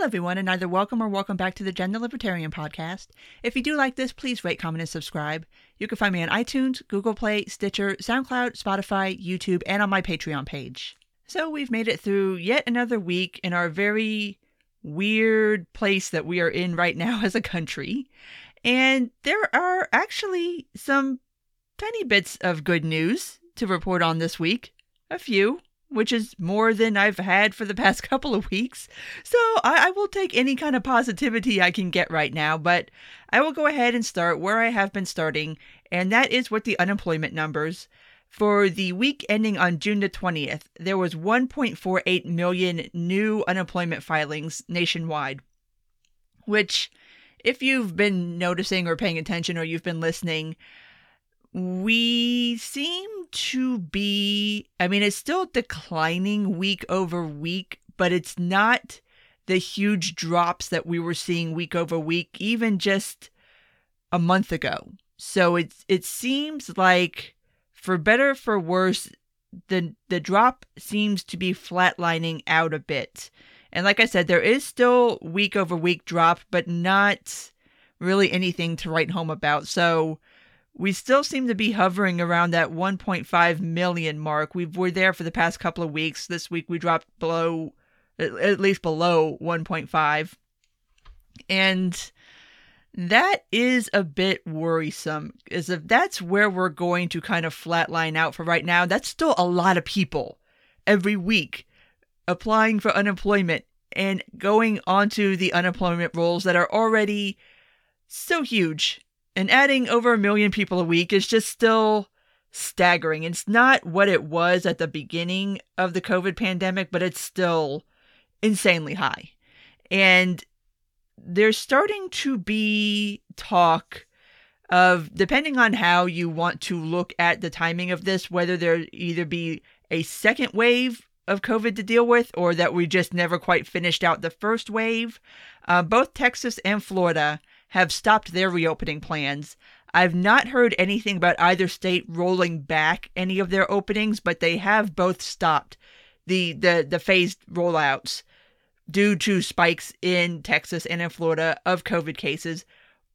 Hello, everyone, and either welcome or welcome back to the Gender Libertarian podcast. If you do like this, please rate, comment, and subscribe. You can find me on iTunes, Google Play, Stitcher, SoundCloud, Spotify, YouTube, and on my Patreon page. So we've made it through yet another week in our very weird place that we are in right now as a country. And there are actually some tiny bits of good news to report on this week. A few which is more than I've had for the past couple of weeks. So I, I, will take any kind of positivity I can get right now, but I will go ahead and start where I have been starting, and that is with the unemployment numbers. For the week ending on June the 20th, there was 1.48 million new unemployment filings nationwide, which, if you've been noticing or paying attention or you've been listening, we seem to be, I mean, it's still declining week over week, but it's not the huge drops that we were seeing week over week, even just a month ago. So it's it seems like for better for worse, the the drop seems to be flatlining out a bit. And like I said, there is still week over week drop, but not really anything to write home about. So we still seem to be hovering around that 1.5 million mark. We were there for the past couple of weeks. This week we dropped below, at least below 1.5. And that is a bit worrisome, is if that's where we're going to kind of flatline out for right now. That's still a lot of people every week applying for unemployment and going onto the unemployment rolls that are already so huge and adding over a million people a week is just still staggering. It's not what it was at the beginning of the COVID pandemic, but it's still insanely high. And there's starting to be talk of, depending on how you want to look at the timing of this, whether there either be a second wave of COVID to deal with or that we just never quite finished out the first wave. Uh, both Texas and Florida have stopped their reopening plans. I've not heard anything about either state rolling back any of their openings, but they have both stopped the the, the phased rollouts due to spikes in Texas and in Florida of COVID cases.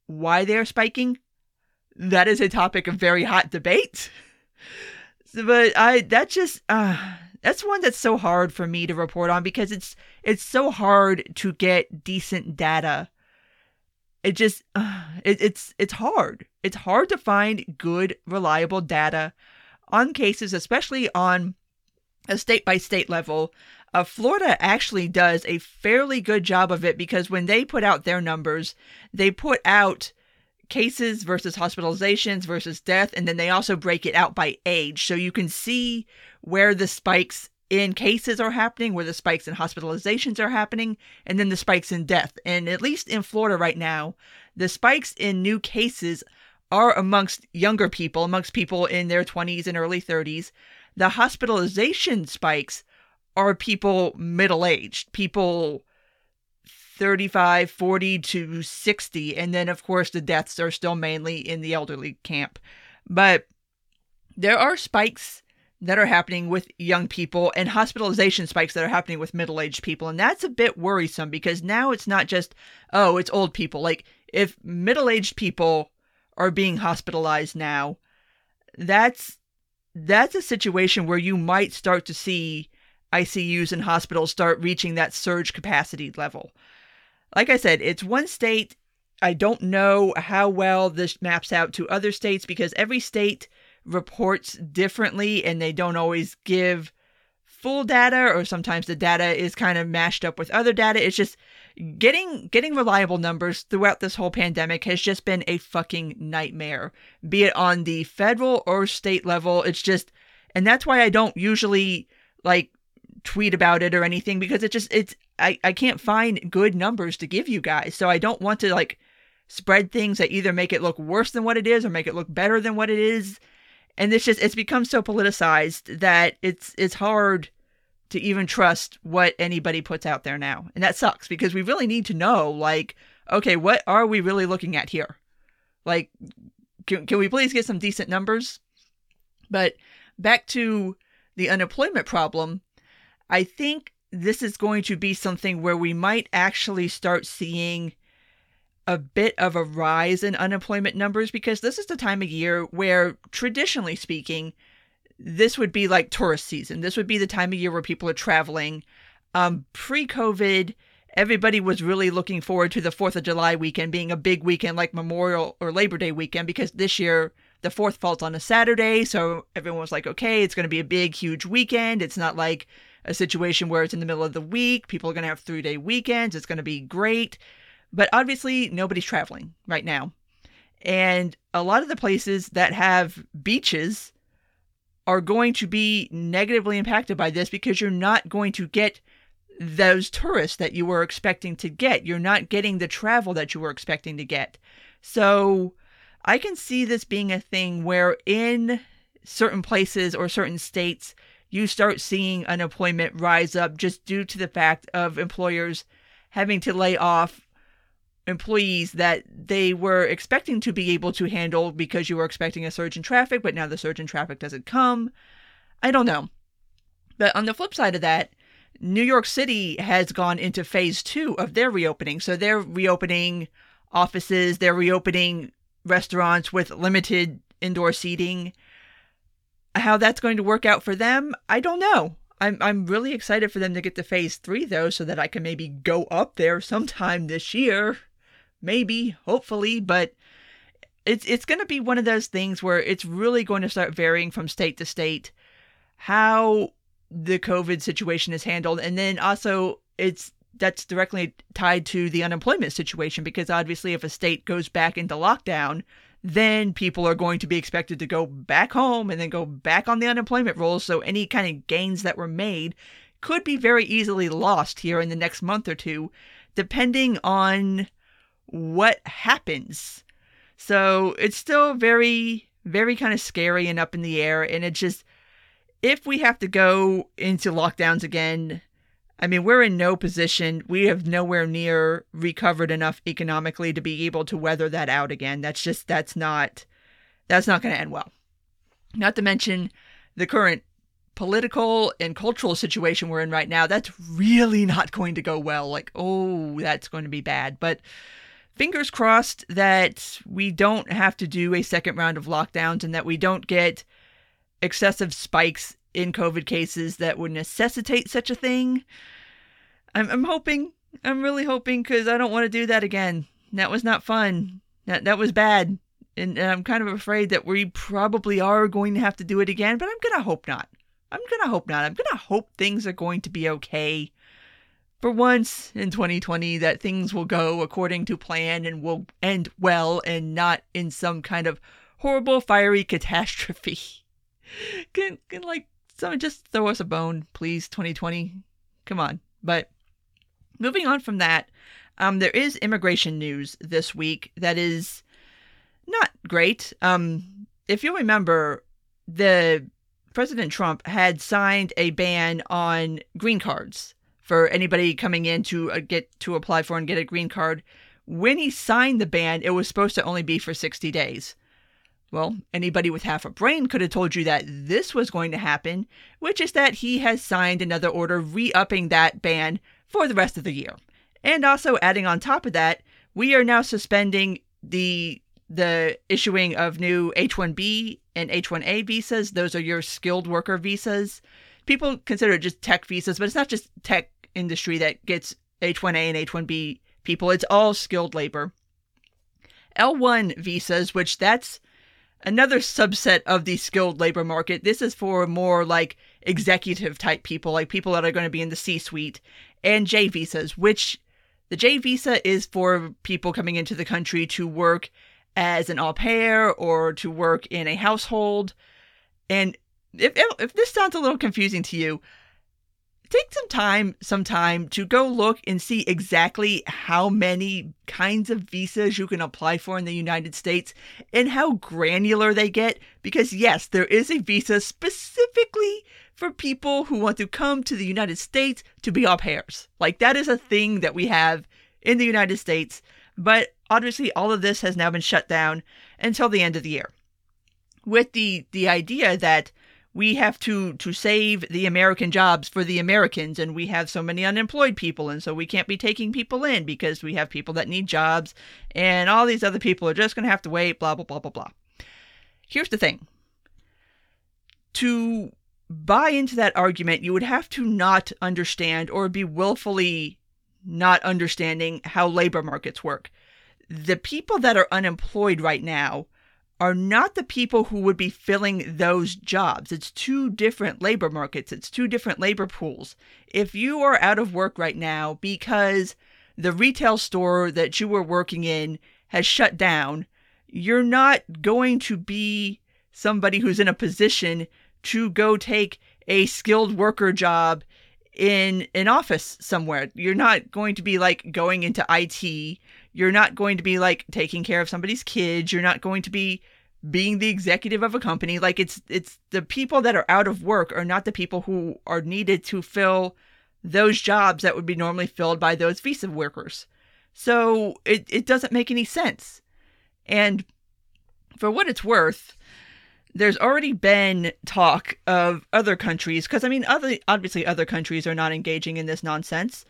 Why they're spiking? That is a topic of very hot debate. but I that just uh that's one that's so hard for me to report on because it's it's so hard to get decent data it just uh, it, it's it's hard. It's hard to find good reliable data on cases especially on a state by state level. Uh, florida actually does a fairly good job of it because when they put out their numbers they put out cases versus hospitalizations versus death and then they also break it out by age. So you can see where the spikes in cases are happening, where the spikes in hospitalizations are happening, and then the spikes in death. And at least in Florida right now, the spikes in new cases are amongst younger people, amongst people in their 20s and early 30s. The hospitalization spikes are people middle aged, people 35, 40 to 60. And then, of course, the deaths are still mainly in the elderly camp. But there are spikes that are happening with young people and hospitalization spikes that are happening with middle aged people. And that's a bit worrisome because now it's not just, oh, it's old people. Like, if middle aged people are being hospitalized now, that's that's a situation where you might start to see ICUs and hospitals start reaching that surge capacity level. Like I said, it's one state. I don't know how well this maps out to other states because every state reports differently and they don't always give full data or sometimes the data is kind of mashed up with other data. It's just getting getting reliable numbers throughout this whole pandemic has just been a fucking nightmare. Be it on the federal or state level, it's just and that's why I don't usually like tweet about it or anything because it just it's I, I can't find good numbers to give you guys. So I don't want to like spread things that either make it look worse than what it is or make it look better than what it is and it's just it's become so politicized that it's it's hard to even trust what anybody puts out there now. And that sucks because we really need to know like okay what are we really looking at here? Like can, can we please get some decent numbers? But back to the unemployment problem i think this is going to be something where we might actually start seeing a bit of a rise in unemployment numbers because this is the time of year where, traditionally speaking, this would be like tourist season. This would be the time of year where people are traveling. Um, Pre COVID, everybody was really looking forward to the 4th of July weekend being a big weekend like Memorial or Labor Day weekend because this year the 4th falls on a Saturday. So everyone was like, okay, it's going to be a big, huge weekend. It's not like a situation where it's in the middle of the week. People are going to have three day weekends. It's going to be great. But obviously, nobody's traveling right now. And a lot of the places that have beaches are going to be negatively impacted by this because you're not going to get those tourists that you were expecting to get. You're not getting the travel that you were expecting to get. So I can see this being a thing where in certain places or certain states, you start seeing unemployment rise up just due to the fact of employers having to lay off employees that they were expecting to be able to handle because you were expecting a surge in traffic, but now the surge in traffic doesn't come. I don't know. But on the flip side of that, New York City has gone into phase two of their reopening. So they're reopening offices, they're reopening restaurants with limited indoor seating. How that's going to work out for them, I don't know. I'm I'm really excited for them to get to phase three though, so that I can maybe go up there sometime this year maybe, hopefully, but it's it's going to be one of those things where it's really going to start varying from state to state how the COVID situation is handled, and then also it's that's directly tied to the unemployment situation because obviously if a state goes back into lockdown then people are going to be expected to go back home and then go back on the unemployment rolls. So any kind of gains that were made could be very easily lost here in the next month or two depending on what happens. So it's still very, very kind of scary and up in the air. And it just, if we have to go into lockdowns again, I mean, we're in no position. We have nowhere near recovered enough economically to be able to weather that out again. That's just, that's not, that's not going to end well. Not to mention the current political and cultural situation we're in right now. That's really not going to go well. Like, oh, that's going to be bad. But, fingers crossed that we don't have to do a second round of lockdowns and that we don't get excessive spikes in COVID cases that would necessitate such a thing. I'm, I'm hoping, I'm really hoping, because I don't want to do that again. That was not fun. That, that was bad. And, and I'm kind of afraid that we probably are going to have to do it again, but I'm going to hope not. I'm going to hope not. I'm going to hope things are going to be okay for once in 2020 that things will go according to plan and will end well and not in some kind of horrible fiery catastrophe. can, can like someone just throw us a bone, please, 2020? Come on. But moving on from that, um, there is immigration news this week that is not great. Um, if you remember, the President Trump had signed a ban on green cards for anybody coming in to uh, get to apply for and get a green card. When he signed the ban, it was supposed to only be for 60 days. Well, anybody with half a brain could have told you that this was going to happen, which is that he has signed another order re upping that ban for the rest of the year. And also adding on top of that, we are now suspending the the issuing of new H1B and H1A visas. Those are your skilled worker visas. People consider it just tech visas, but it's not just tech industry that gets H1A and H1B people. It's all skilled labor. L1 visas, which that's another subset of the skilled labor market. This is for more like executive type people, like people that are going to be in the C suite, and J visas, which the J visa is for people coming into the country to work as an au pair or to work in a household. And if, if this sounds a little confusing to you, take some time some time to go look and see exactly how many kinds of visas you can apply for in the United States and how granular they get. Because yes there is a visa specifically for people who want to come to the United States to be au pairs. Like that is a thing that we have in the United States. But obviously all of this has now been shut down until the end of the year. With the the idea that we have to to save the American jobs for the Americans and we have so many unemployed people and so we can't be taking people in because we have people that need jobs and all these other people are just going to have to wait blah blah blah blah blah. Here's the thing. To buy into that argument, you would have to not understand or be willfully not understanding how labor markets work. The people that are unemployed right now are not the people who would be filling those jobs. It's two different labor markets, it's two different labor pools. If you are out of work right now because the retail store that you were working in has shut down, you're not going to be somebody who's in a position to go take a skilled worker job in an office somewhere. You're not going to be like going into IT you're not going to be like taking care of somebody's kids. You're not going to be being the executive of a company. Like it's it's the people that are out of work are not the people who are needed to fill those jobs that would be normally filled by those visa workers. So it, it doesn't make any sense. And for what it's worth, there's already been talk of other countries because I mean other obviously other countries are not engaging in this nonsense.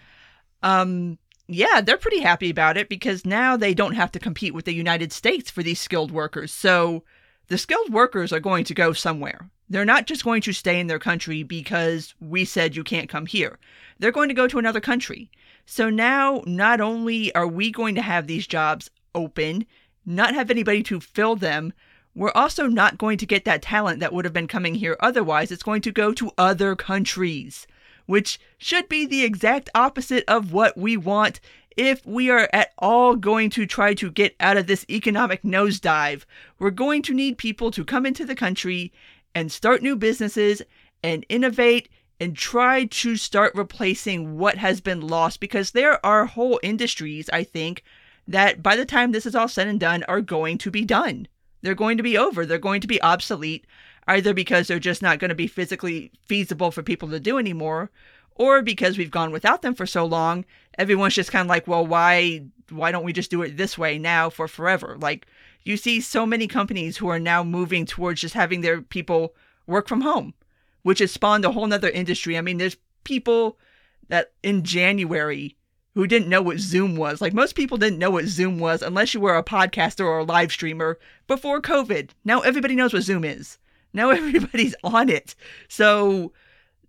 Um yeah, they're pretty happy about it because now they don't have to compete with the United States for these skilled workers. So the skilled workers are going to go somewhere. They're not just going to stay in their country because we said you can't come here. They're going to go to another country. So now, not only are we going to have these jobs open, not have anybody to fill them, we're also not going to get that talent that would have been coming here otherwise. It's going to go to other countries which should be the exact opposite of what we want if we are at all going to try to get out of this economic nosedive. We're going to need people to come into the country and start new businesses and innovate and try to start replacing what has been lost because there are whole industries, I think, that by the time this is all said and done are going to be done. They're going to be over. They're going to be obsolete either because they're just not going to be physically feasible for people to do anymore, or because we've gone without them for so long, everyone's just kind of like, well, why why don't we just do it this way now for forever? Like you see so many companies who are now moving towards just having their people work from home, which has spawned a whole nother industry. I mean, there's people that in January who didn't know what Zoom was. Like most people didn't know what Zoom was unless you were a podcaster or a live streamer before COVID. Now everybody knows what Zoom is. Now everybody's on it. So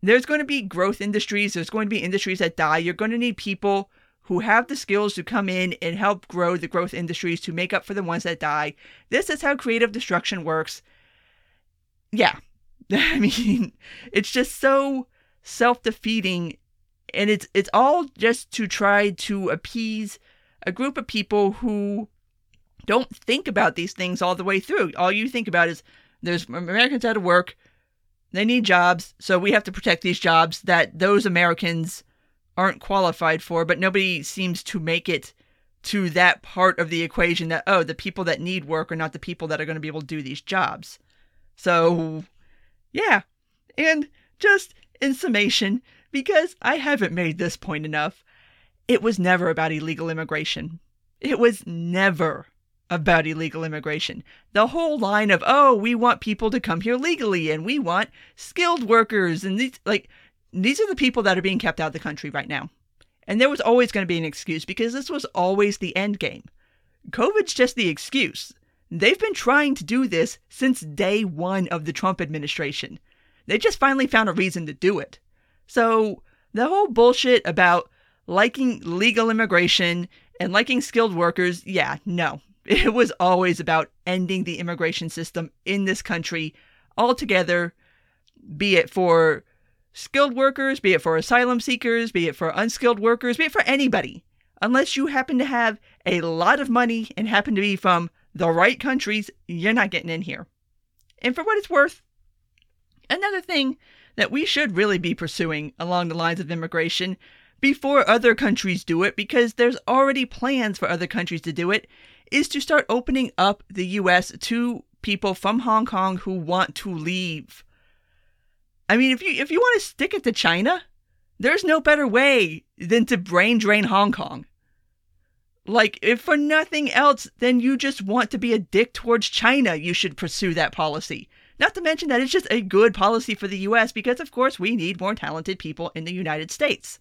there's going to be growth industries. There's going to be industries that die. You're going to need people who have the skills to come in and help grow the growth industries to make up for the ones that die. This is how creative destruction works. Yeah. I mean, it's just so self-defeating and it's it's all just to try to appease a group of people who don't think about these things all the way through. All you think about is there's Americans out of work. They need jobs, so we have to protect these jobs that those Americans aren't qualified for, but nobody seems to make it to that part of the equation that, oh, the people that need work are not the people that are going to be able to do these jobs. So, yeah. And just in summation, because I haven't made this point enough, it was never about illegal immigration. It was never about illegal immigration. The whole line of, oh, we want people to come here legally and we want skilled workers and these like these are the people that are being kept out of the country right now. And there was always going to be an excuse because this was always the end game. COVID's just the excuse. They've been trying to do this since day one of the Trump administration. They just finally found a reason to do it. So, the whole bullshit about liking legal immigration and liking skilled workers, yeah, no, it was always about ending the immigration system in this country altogether, be it for skilled workers, be it for asylum seekers, be it for unskilled workers, be it for anybody. Unless you happen to have a lot of money and happen to be from the right countries, you're not getting in here. And for what it's worth, another thing that we should really be pursuing along the lines of immigration before other countries do it, because there's already plans for other countries to do it, is to start opening up the US to people from Hong Kong who want to leave. I mean, if you if you want to stick it to China, there's no better way than to brain drain Hong Kong. Like, if for nothing else, then you just want to be a dick towards China, you should pursue that policy. Not to mention that it's just a good policy for the US because, of course, we need more talented people in the United States.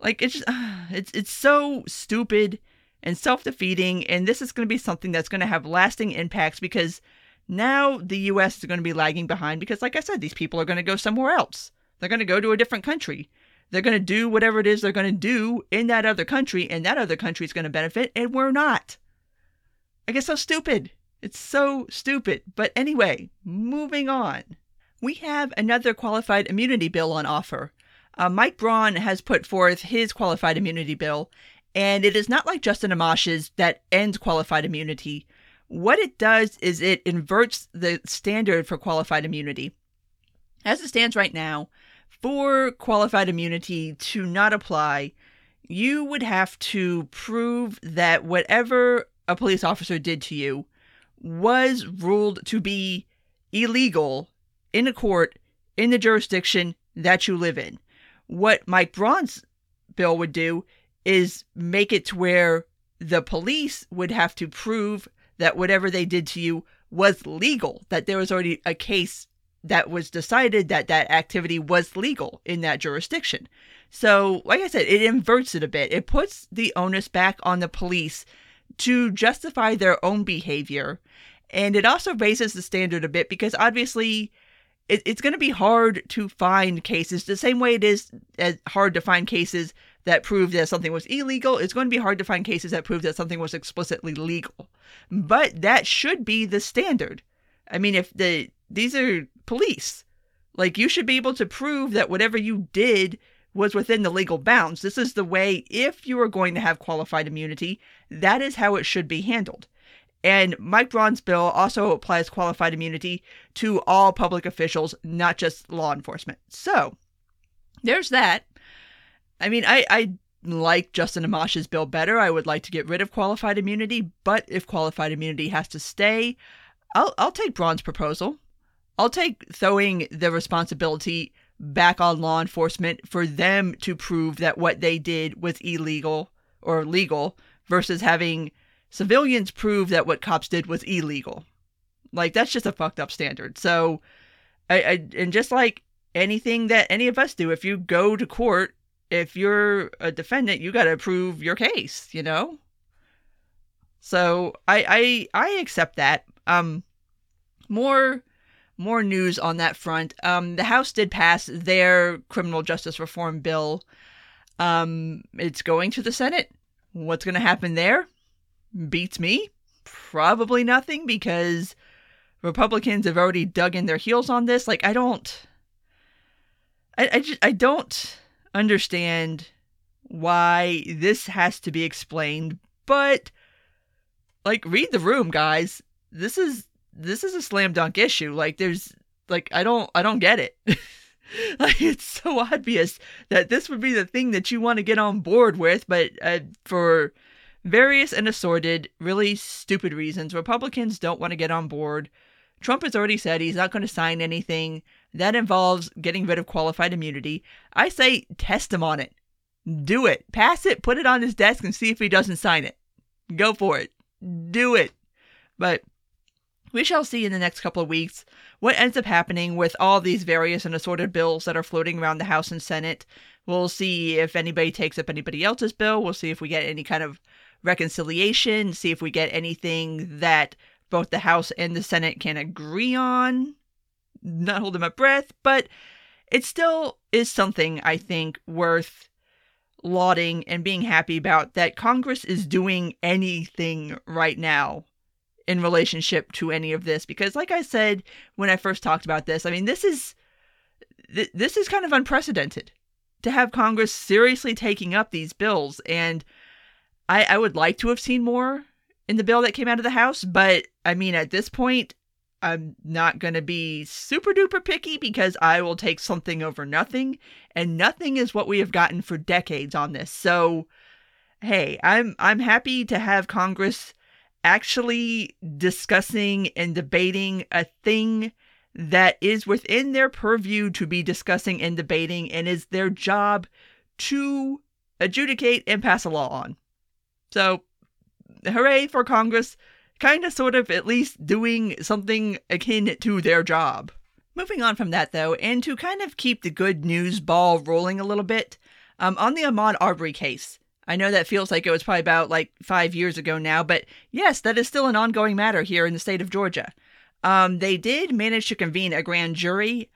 Like, it's just, it's, it's so stupid and self defeating, and this is going to be something that's going to have lasting impacts because now the US is going to be lagging behind because, like I said, these people are going to go somewhere else. They're going to go to a different country. They're going to do whatever it is they're going to do in that other country, and that other country is going to benefit, and we're not. I guess so stupid. It's so stupid. But anyway, moving on. We have another qualified immunity bill on offer. Uh, Mike Braun has put forth his qualified immunity bill, and it is not like Justin Amash's that ends qualified immunity. What it does is it inverts the standard for qualified immunity. As it stands right now, for qualified immunity to not apply, you would have to prove that whatever a police officer did to you was ruled to be illegal in a court in the jurisdiction that you live in. What Mike Braun's bill would do is make it to where the police would have to prove that whatever they did to you was legal, that there was already a case that was decided that that activity was legal in that jurisdiction. So, like I said, it inverts it a bit. It puts the onus back on the police to justify their own behavior. And it also raises the standard a bit because obviously it, it's going to be hard to find cases the same way it is hard to find cases that proved that something was illegal. It's going to be hard to find cases that prove that something was explicitly legal. But that should be the standard. I mean, if the these are police, like you should be able to prove that whatever you did was within the legal bounds. This is the way, if you are going to have qualified immunity, that is how it should be handled. And Mike Braun's bill also applies qualified immunity to all public officials, not just law enforcement. So there's that. I mean, I, I like Justin Amash's bill better. I would like to get rid of qualified immunity, but if qualified immunity has to stay, I'll, I'll take Braun's proposal. I'll take throwing the responsibility back on law enforcement for them to prove that what they did was illegal or legal versus having civilians prove that what cops did was illegal. Like that's just a fucked up standard. So I, I and just like anything that any of us do, if you go to court, if you're a defendant, you got to prove your case, you know? So I I I accept that. Um more more news on that front. Um, the House did pass their criminal justice reform bill. Um, it's going to the Senate. What's going to happen there? Beats me. Probably nothing because Republicans have already dug in their heels on this. Like I don't, I I, just, I don't understand why this has to be explained. But like, read the room, guys. This is this is a slam dunk issue. Like there's like I don't I don't get it. like it's so obvious that this would be the thing that you want to get on board with, but uh, for various and assorted, really stupid reasons, Republicans don't want to get on board. Trump has already said he's not going to sign anything that involves getting rid of qualified immunity. I say test him on it. Do it. Pass it, put it on his desk, and see if he doesn't sign it. Go for it. Do it. But we shall see in the next couple of weeks what ends up happening with all these various and assorted bills that are floating around the House and Senate. We'll see if anybody takes up anybody else's bill. We'll see if we get any kind of reconciliation, see if we get anything that both the House and the Senate can agree on. Not holding my breath, but it still is something I think worth lauding and being happy about that Congress is doing anything right now in relationship to any of this. Because like I said when I first talked about this, I mean this is th- this is kind of unprecedented to have Congress seriously taking up these bills. And I I would like to have seen more in the bill that came out of the House, but I mean at this point I'm not going to be super duper picky because I will take something over nothing and nothing is what we have gotten for decades on this. So hey, I'm I'm happy to have Congress actually discussing and debating a thing that is within their purview to be discussing and debating and is their job to adjudicate and pass a law on. So, hooray for Congress kind of sort of at least doing something akin to their job. Moving on from that, though, and to kind of keep the good news ball rolling a little bit, um, on the Ahmaud Arbery case, I know that feels like it was probably about like five years ago now, but yes, that is still an ongoing matter here in the state of Georgia. Um, they did manage to convene a grand jury.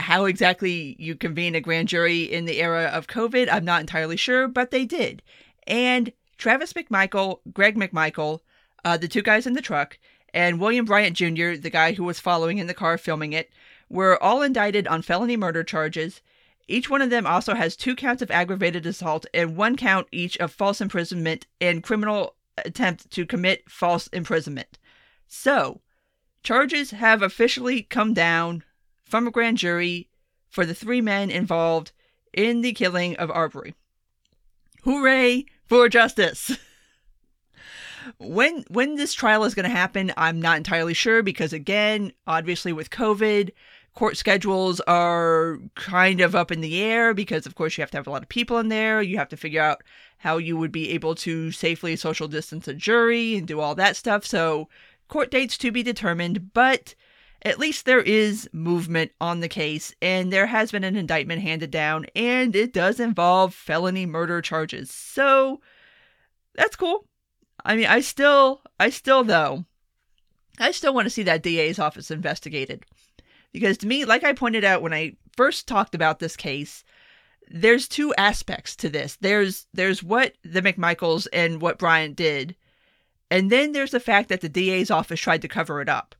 How exactly you convene a grand jury in the era of COVID, I'm not entirely sure, but they did. And Travis McMichael, Greg McMichael, uh, the two guys in the truck, and William Bryant Jr., the guy who was following in the car filming it, were all indicted on felony murder charges. Each one of them also has two counts of aggravated assault and one count each of false imprisonment and criminal attempt to commit false imprisonment. So, charges have officially come down from a grand jury for the three men involved in the killing of Arbery. Hooray for justice! when when this trial is going to happen, I'm not entirely sure because again, obviously with COVID, court schedules are kind of up in the air because of course you have to have a lot of people in there. You have to figure out how you would be able to safely social distance a jury and do all that stuff. So, court dates to be determined, but at least there is movement on the case, and there has been an indictment handed down, and it does involve felony murder charges. So that's cool. I mean, I still, I still though, I still want to see that DA's office investigated. Because to me, like I pointed out when I first talked about this case, there's two aspects to this. There's there's what the McMichaels and what Bryant did, and then there's the fact that the DA's office tried to cover it up.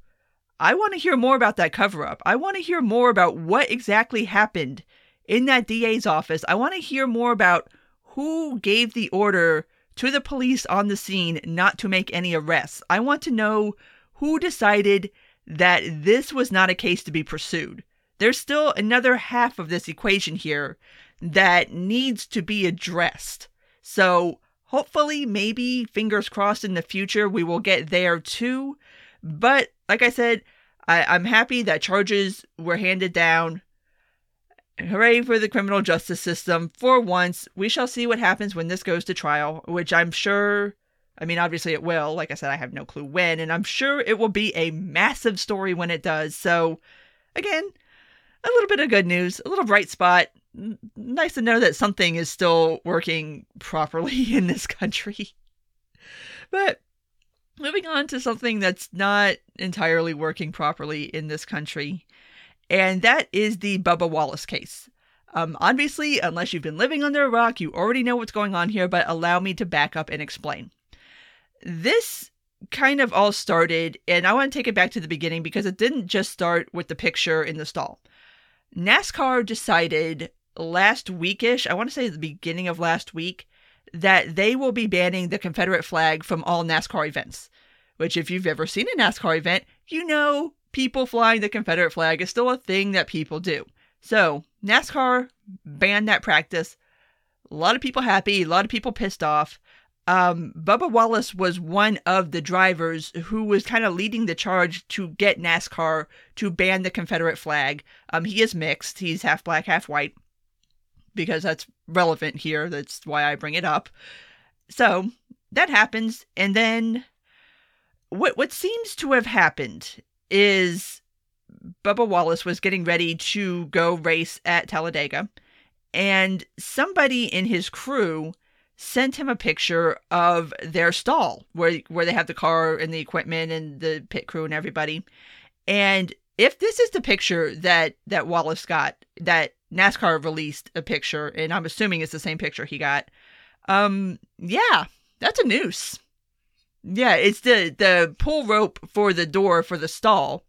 I want to hear more about that cover up. I want to hear more about what exactly happened in that DA's office. I want to hear more about who gave the order to the police on the scene not to make any arrests. I want to know who decided that this was not a case to be pursued. There's still another half of this equation here that needs to be addressed. So, hopefully, maybe, fingers crossed, in the future, we will get there too. But, like I said, I, am happy that charges were handed down. Hooray for the criminal justice system for once. We shall see what happens when this goes to trial, which I'm sure, I mean, obviously it will. Like I said, I have no clue when, and I'm sure it will be a massive story when it does. So, again, a little bit of good news, a little bright spot. Nice to know that something is still working properly in this country. But moving on to something that's not entirely working properly in this country and that is the Bubba Wallace case. Um, obviously, unless you've been living under a rock, you already know what's going on here, but allow me to back up and explain. This kind of all started, and I want to take it back to the beginning because it didn't just start with the picture in the stall. NASCAR decided last weekish, I want to say the beginning of last week, that they will be banning the Confederate flag from all NASCAR events. Which, if you've ever seen a NASCAR event, you know people flying the Confederate flag is still a thing that people do. So, NASCAR banned that practice. A lot of people happy, a lot of people pissed off. Um, Bubba Wallace was one of the drivers who was kind of leading the charge to get NASCAR to ban the Confederate flag. Um, he is mixed, he's half black, half white, because that's relevant here. That's why I bring it up. So that happens, and then what what seems to have happened is Bubba Wallace was getting ready to go race at Talladega, and somebody in his crew sent him a picture of their stall where where they have the car and the equipment and the pit crew and everybody. And if this is the picture that that Wallace got, that NASCAR released a picture, and I'm assuming it's the same picture he got. Um, yeah, that's a noose. Yeah, it's the the pull rope for the door for the stall.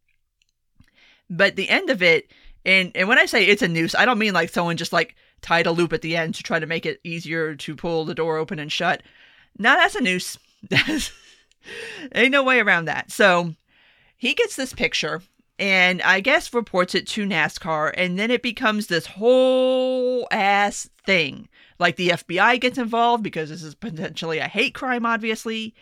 But the end of it, and and when I say it's a noose, I don't mean like someone just like tied a loop at the end to try to make it easier to pull the door open and shut. Now that's a noose. Ain't no way around that. So he gets this picture and I guess reports it to NASCAR, and then it becomes this whole ass thing. Like the FBI gets involved because this is potentially a hate crime, obviously.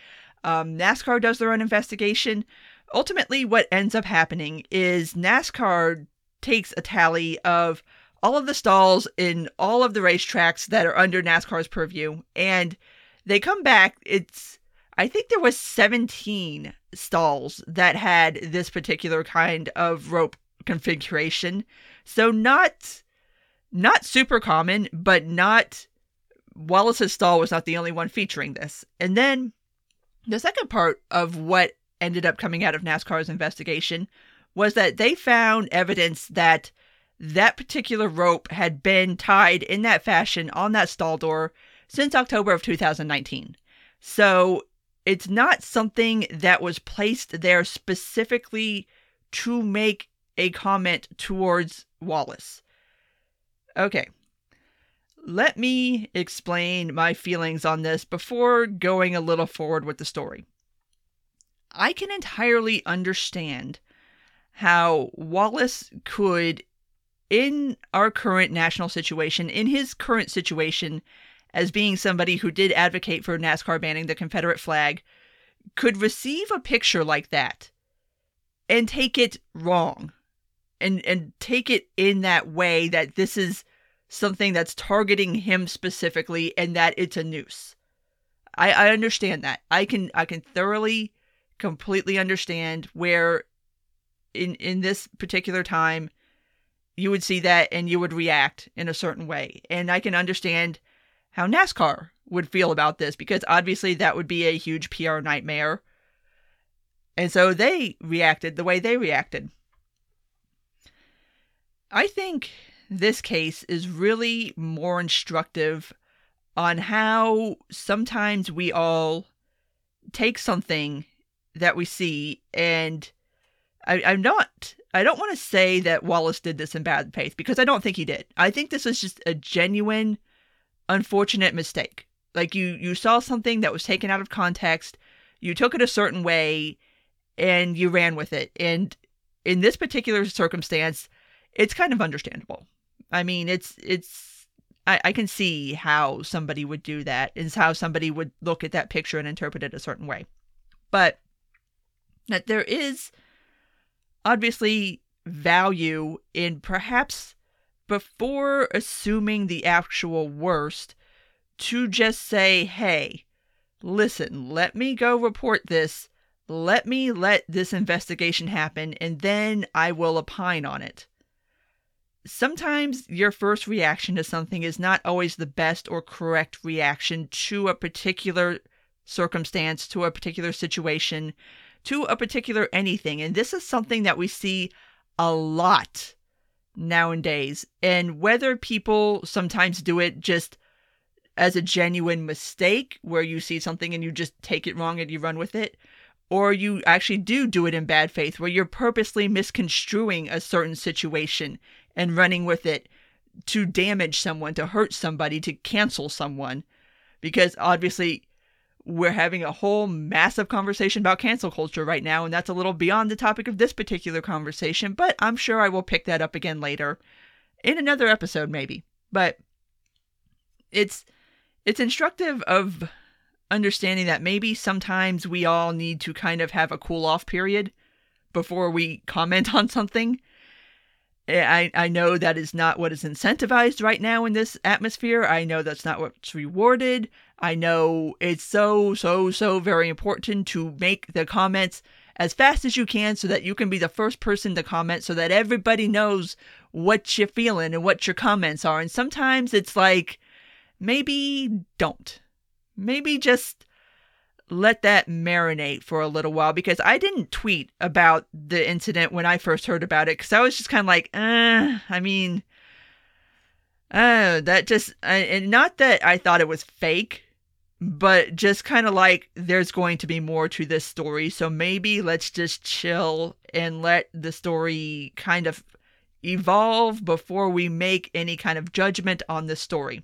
Um, NASCAR does their own investigation. Ultimately, what ends up happening is NASCAR takes a tally of all of the stalls in all of the racetracks that are under NASCAR's purview, and they come back. It's I think there was 17 stalls that had this particular kind of rope configuration. So not not super common, but not Wallace's stall was not the only one featuring this. And then the second part of what ended up coming out of NASCAR's investigation was that they found evidence that that particular rope had been tied in that fashion on that stall door since October of 2019. So it's not something that was placed there specifically to make a comment towards Wallace. Okay. Let me explain my feelings on this before going a little forward with the story. I can entirely understand how Wallace could, in our current national situation, in his current situation, as being somebody who did advocate for NASCAR banning the Confederate flag, could receive a picture like that and take it wrong and and take it in that way that this is something that's targeting him specifically and that it's a noose. I, I understand that. I can I can thoroughly completely understand where in in this particular time you would see that and you would react in a certain way. And I can understand how NASCAR would feel about this because obviously that would be a huge PR nightmare. And so they reacted the way they reacted. I think this case is really more instructive on how sometimes we all take something that we see and I, I'm not I don't want to say that Wallace did this in bad faith because I don't think he did. I think this was just a genuine unfortunate mistake. Like you you saw something that was taken out of context, you took it a certain way and you ran with it. And in this particular circumstance, it's kind of understandable. I mean, it's it's I, I can see how somebody would do that, is how somebody would look at that picture and interpret it a certain way. But that there is obviously value in perhaps before assuming the actual worst to just say, hey, listen, let me go report this. Let me let this investigation happen, and then I will opine on it sometimes your first reaction to something is not always the best or correct reaction to a particular circumstance, to a particular situation, to a particular anything. And this is something that we see a lot nowadays. And whether people sometimes do it just as a genuine mistake, where you see something and you just take it wrong and you run with it, or you actually do do it in bad faith, where you're purposely misconstruing a certain situation and running with it to damage someone, to hurt somebody, to cancel someone. Because obviously, we're having a whole massive conversation about cancel culture right now, and that's a little beyond the topic of this particular conversation, but I'm sure I will pick that up again later in another episode, maybe. But it's it's instructive of understanding that maybe sometimes we all need to kind of have a cool off period before we comment on something Eh, I, I know that is not what is incentivized right now in this atmosphere. I know that's not what's rewarded. I know it's so, so, so very important to make the comments as fast as you can so that you can be the first person to comment so that everybody knows what you're feeling and what your comments are. And sometimes it's like, maybe don't. Maybe just let that marinate for a little while because I didn't tweet about the incident when I first heard about it because I was just kind of like, uh, I mean, oh, that just, uh, and not that I thought it was fake, but just kind of like there's going to be more to this story. So maybe let's just chill and let the story kind of evolve before we make any kind of judgment on the story.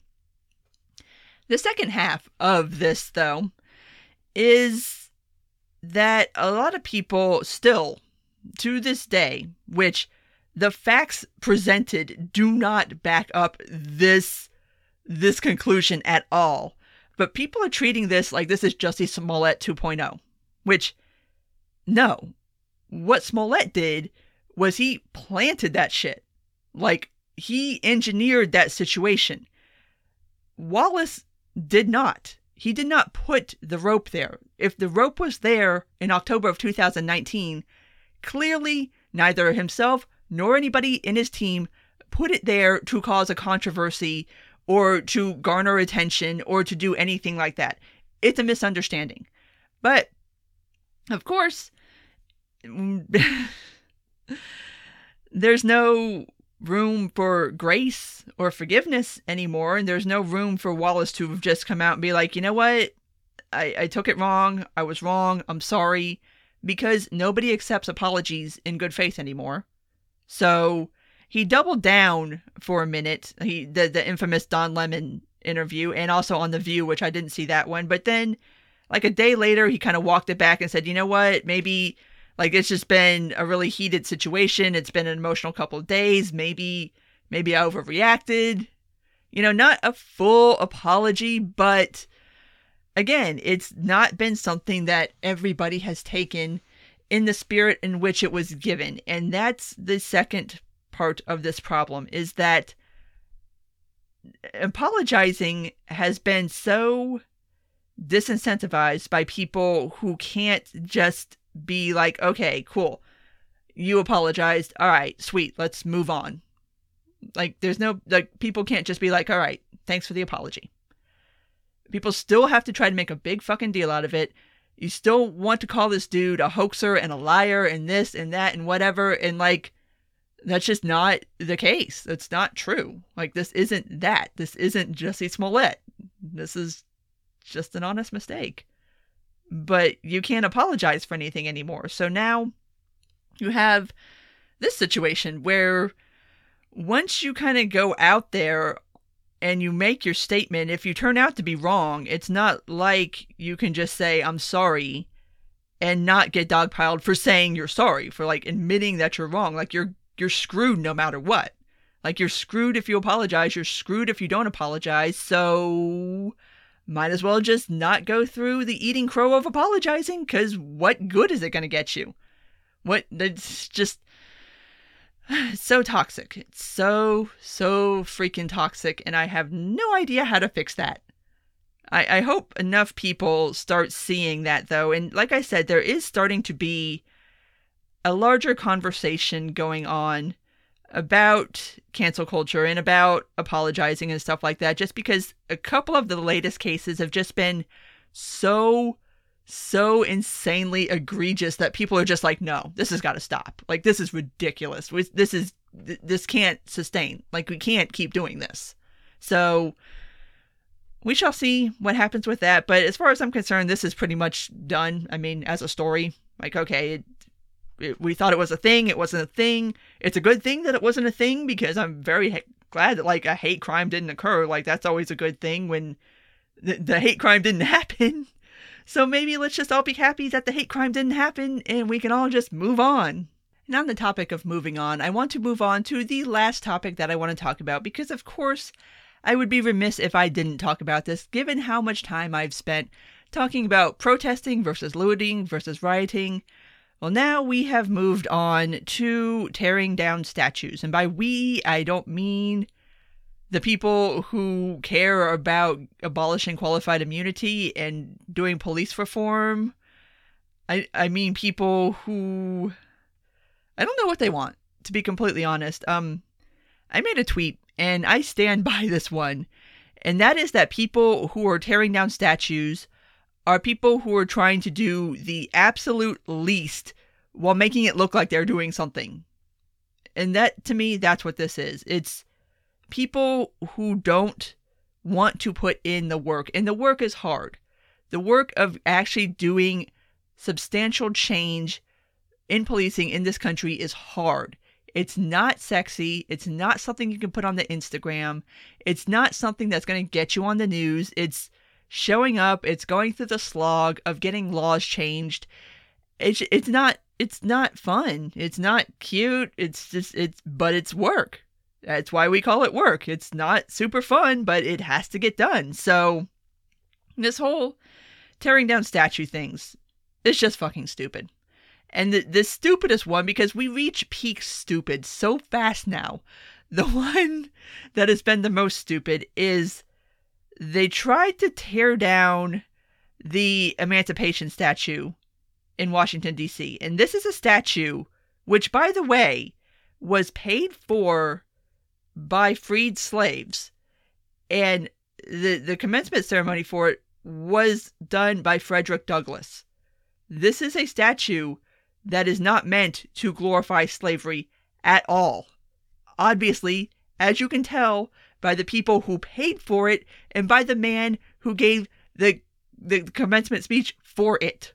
The second half of this, though, is that a lot of people still, to this day, which the facts presented do not back up this this conclusion at all. But people are treating this like this is Jussie Smollett 2.0, which no. What Smollett did was he planted that shit. Like he engineered that situation. Wallace did not he did not put the rope there. If the rope was there in October of 2019, clearly neither himself nor anybody in his team put it there to cause a controversy or to garner attention or to do anything like that. It's a misunderstanding. But of course, there's no room for grace or forgiveness anymore, and there's no room for Wallace to have just come out and be like, you know what? I, I took it wrong. I was wrong. I'm sorry. Because nobody accepts apologies in good faith anymore. So he doubled down for a minute. He the, the infamous Don Lemon interview and also on The View, which I didn't see that one. But then, like a day later, he kind of walked it back and said, you know what? Maybe like it's just been a really heated situation. It's been an emotional couple of days. Maybe maybe I overreacted. You know, not a full apology, but again, it's not been something that everybody has taken in the spirit in which it was given. And that's the second part of this problem is that apologizing has been so disincentivized by people who can't just be like, okay, cool. You apologized. All right, sweet. Let's move on. Like, there's no, like, people can't just be like, all right, thanks for the apology. People still have to try to make a big fucking deal out of it. You still want to call this dude a hoaxer and a liar and this and that and whatever. And, like, that's just not the case. That's not true. Like, this isn't that. This isn't Jussie Smollett. This is just an honest mistake but you can't apologize for anything anymore. So now you have this situation where once you kind of go out there and you make your statement, if you turn out to be wrong, it's not like you can just say, I'm sorry and not get dogpiled for saying you're sorry, for like admitting that you're wrong. Like you're you're screwed no matter what. Like you're screwed if you apologize, you're screwed if you don't apologize. So might as well just not go through the eating crow of apologizing because what good is it going to get you? What, it's just so toxic. It's so, so freaking toxic, and I have no idea how to fix that. I, I hope enough people start seeing that though. And like I said, there is starting to be a larger conversation going on about cancel culture and about apologizing and stuff like that, just because a couple of the latest cases have just been so, so insanely egregious that people are just like, no, this has got to stop. Like, this is ridiculous. This is, this can't sustain. Like, we can't keep doing this. So, we shall see what happens with that. But as far as I'm concerned, this is pretty much done. I mean, as a story, like, okay, it, we thought it was a thing. It wasn't a thing. It's a good thing that it wasn't a thing because I'm very ha- glad that like a hate crime didn't occur. Like that's always a good thing when the, the hate crime didn't happen. So maybe let's just all be happy that the hate crime didn't happen and we can all just move on. And on the topic of moving on, I want to move on to the last topic that I want to talk about because, of course, I would be remiss if I didn't talk about this given how much time I've spent talking about protesting versus looting versus rioting well, now we have moved on to tearing down statues. And by we, I don't mean the people who care about abolishing qualified immunity and doing police reform. I, I mean people who I don't know what they want, to be completely honest. Um I made a tweet and I stand by this one. And that is that people who are tearing down statues are people who are trying to do the absolute least while making it look like they're doing something. And that, to me, that's what this is. It's people who don't want to put in the work, and the work is hard. The work of actually doing substantial change in policing in this country is hard. It's not sexy. It's not something you can put on the Instagram. It's not something that's going to get you on the news. It's showing up, it's going through the slog of getting laws changed. It's it's not it's not fun. It's not cute. It's just it's but it's work. That's why we call it work. It's not super fun, but it has to get done. So this whole tearing down statue things is just fucking stupid. And the, the stupidest one, because we reach peak stupid so fast now, the one that has been the most stupid is they tried to tear down the Emancipation statue in Washington, D.C. And this is a statue which, by the way, was paid for by freed slaves. And the, the commencement ceremony for it was done by Frederick Douglass. This is a statue that is not meant to glorify slavery at all. Obviously, as you can tell by the people who paid for it and by the man who gave the the commencement speech for it.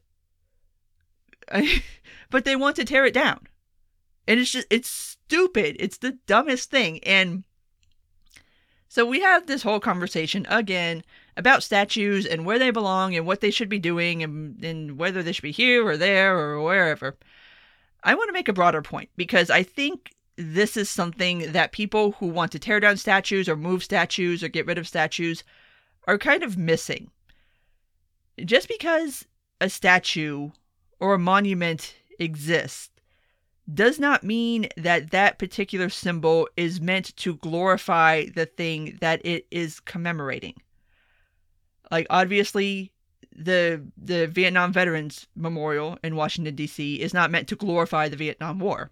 but they want to tear it down. And it's just it's stupid. It's the dumbest thing. And so we have this whole conversation again about statues and where they belong and what they should be doing and, and whether they should be here or there or wherever. I want to make a broader point because I think this is something that people who want to tear down statues or move statues or get rid of statues are kind of missing. Just because a statue or a monument exists does not mean that that particular symbol is meant to glorify the thing that it is commemorating. Like obviously the the Vietnam Veterans Memorial in Washington D.C. is not meant to glorify the Vietnam War.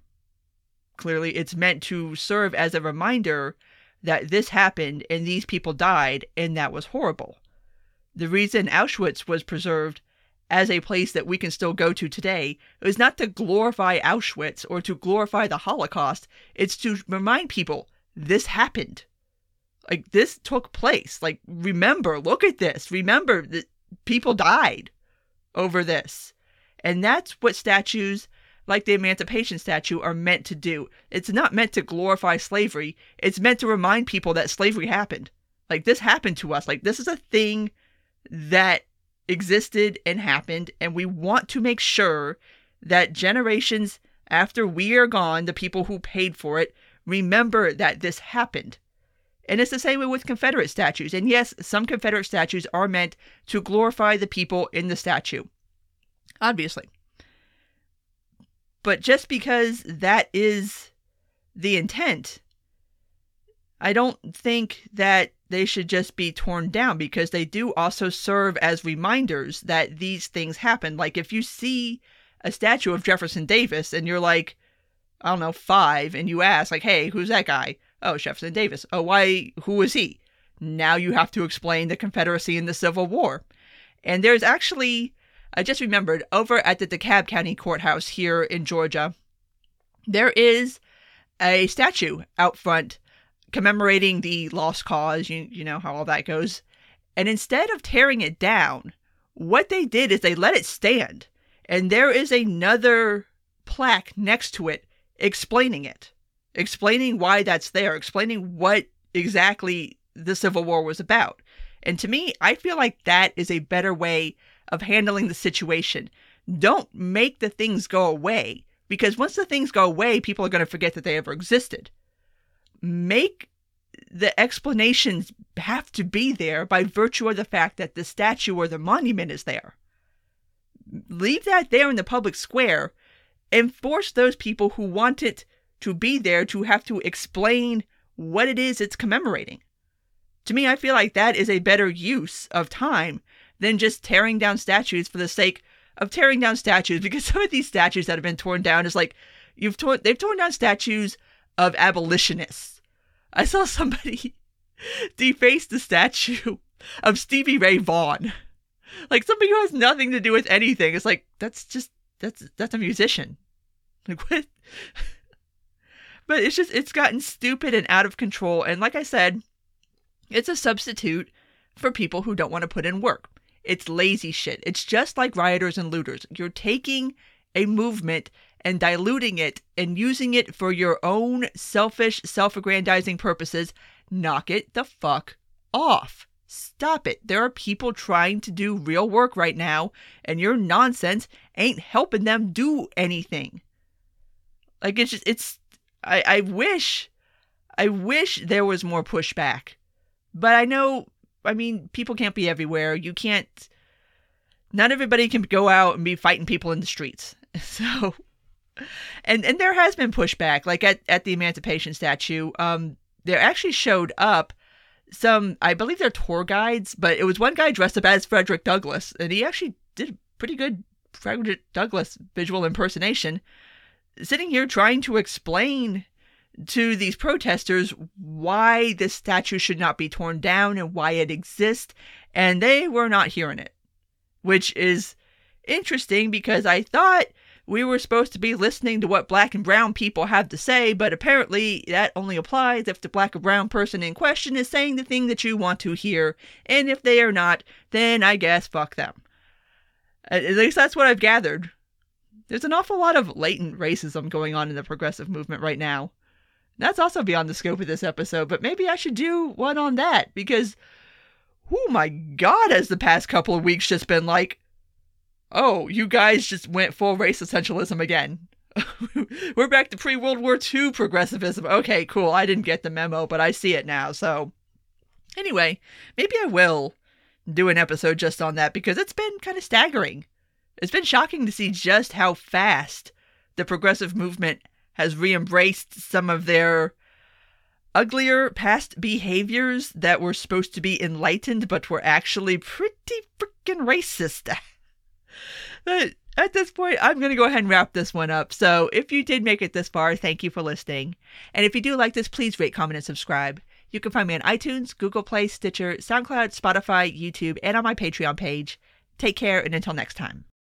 Clearly it's meant to serve as a reminder that this happened and these people died and that was horrible. The reason Auschwitz was preserved as a place that we can still go to today is not to glorify Auschwitz or to glorify the Holocaust. It's to remind people this happened. Like this took place. Like remember, look at this. Remember that people died over this. And that's what statues like the Emancipation statue are meant to do. It's not meant to glorify slavery. It's meant to remind people that slavery happened. Like this happened to us. Like this is a thing that existed and happened, and we want to make sure that generations after we are gone, the people who paid for it, remember that this happened. And it's the same way with Confederate statues. And yes, some Confederate statues are meant to glorify the people in the statue. Obviously. But just because that is the intent, I don't think that they should just be torn down because they do also serve as reminders that these things happen. Like if you see a statue of Jefferson Davis and you're like, I don't know, five, and you ask, like, hey, who's that guy? Oh, Jefferson Davis. Oh, why? Who is he? Now you have to explain the Confederacy and the Civil War. And there's actually, I just remembered, over at the DeKalb County Courthouse here in Georgia, there is a statue out front commemorating the lost cause, you, you know how all that goes. And instead of tearing it down, what they did is they let it stand. And there is another plaque next to it explaining it, explaining why that's there, explaining what exactly the Civil War was about. And to me, I feel like that is a better way of handling the situation. Don't make the things go away because once the things go away, people are going to forget that they ever existed make the explanations have to be there by virtue of the fact that the statue or the monument is there. Leave that there in the public square and force those people who want it to be there to have to explain what it is it's commemorating. To me, I feel like that is a better use of time than just tearing down statues for the sake of tearing down statues because some of these statues that have been torn down is like you've torn they've torn down statues of abolitionists I saw somebody deface the statue of Stevie Ray Vaughan. Like somebody who has nothing to do with anything. It's like that's just that's that's a musician. Like what? but it's just it's gotten stupid and out of control. And like I said, it's a substitute for people who don't want to put in work. It's lazy shit. It's just like rioters and looters. You're taking a movement and diluting it and using it for your own selfish, self aggrandizing purposes, knock it the fuck off. Stop it. There are people trying to do real work right now, and your nonsense ain't helping them do anything. Like, it's just, it's, I, I wish, I wish there was more pushback. But I know, I mean, people can't be everywhere. You can't, not everybody can go out and be fighting people in the streets. So and and there has been pushback like at, at the emancipation statue um there actually showed up some, I believe they're tour guides, but it was one guy dressed up as Frederick Douglass, and he actually did a pretty good Frederick Douglass visual impersonation, sitting here trying to explain to these protesters why this statue should not be torn down and why it exists, and they were not hearing it, which is interesting because I thought we were supposed to be listening to what black and brown people have to say, but apparently that only applies if the black or brown person in question is saying the thing that you want to hear, and if they are not, then I guess fuck them. At least that's what I've gathered. There's an awful lot of latent racism going on in the progressive movement right now. That's also beyond the scope of this episode, but maybe I should do one on that because, oh my god, has the past couple of weeks just been like, oh, you guys just went full race essentialism again. We're back to pre World War II progressivism. Okay, cool. I didn't get the memo, but I see it now. So, anyway, maybe I will do an episode just on that because it's been kind of staggering. It's been shocking to see just how fast the progressive movement has re embraced some of their uglier past behaviors that were supposed to be enlightened but were actually pretty freaking racist. at this point, I'm going to go ahead and wrap this one up. So if you did make it this far, thank you for listening. And if you do like this, please rate, comment, and subscribe. You can find me on iTunes, Google Play, Stitcher, SoundCloud, Spotify, YouTube, and on my Patreon page. Take care, and until next time.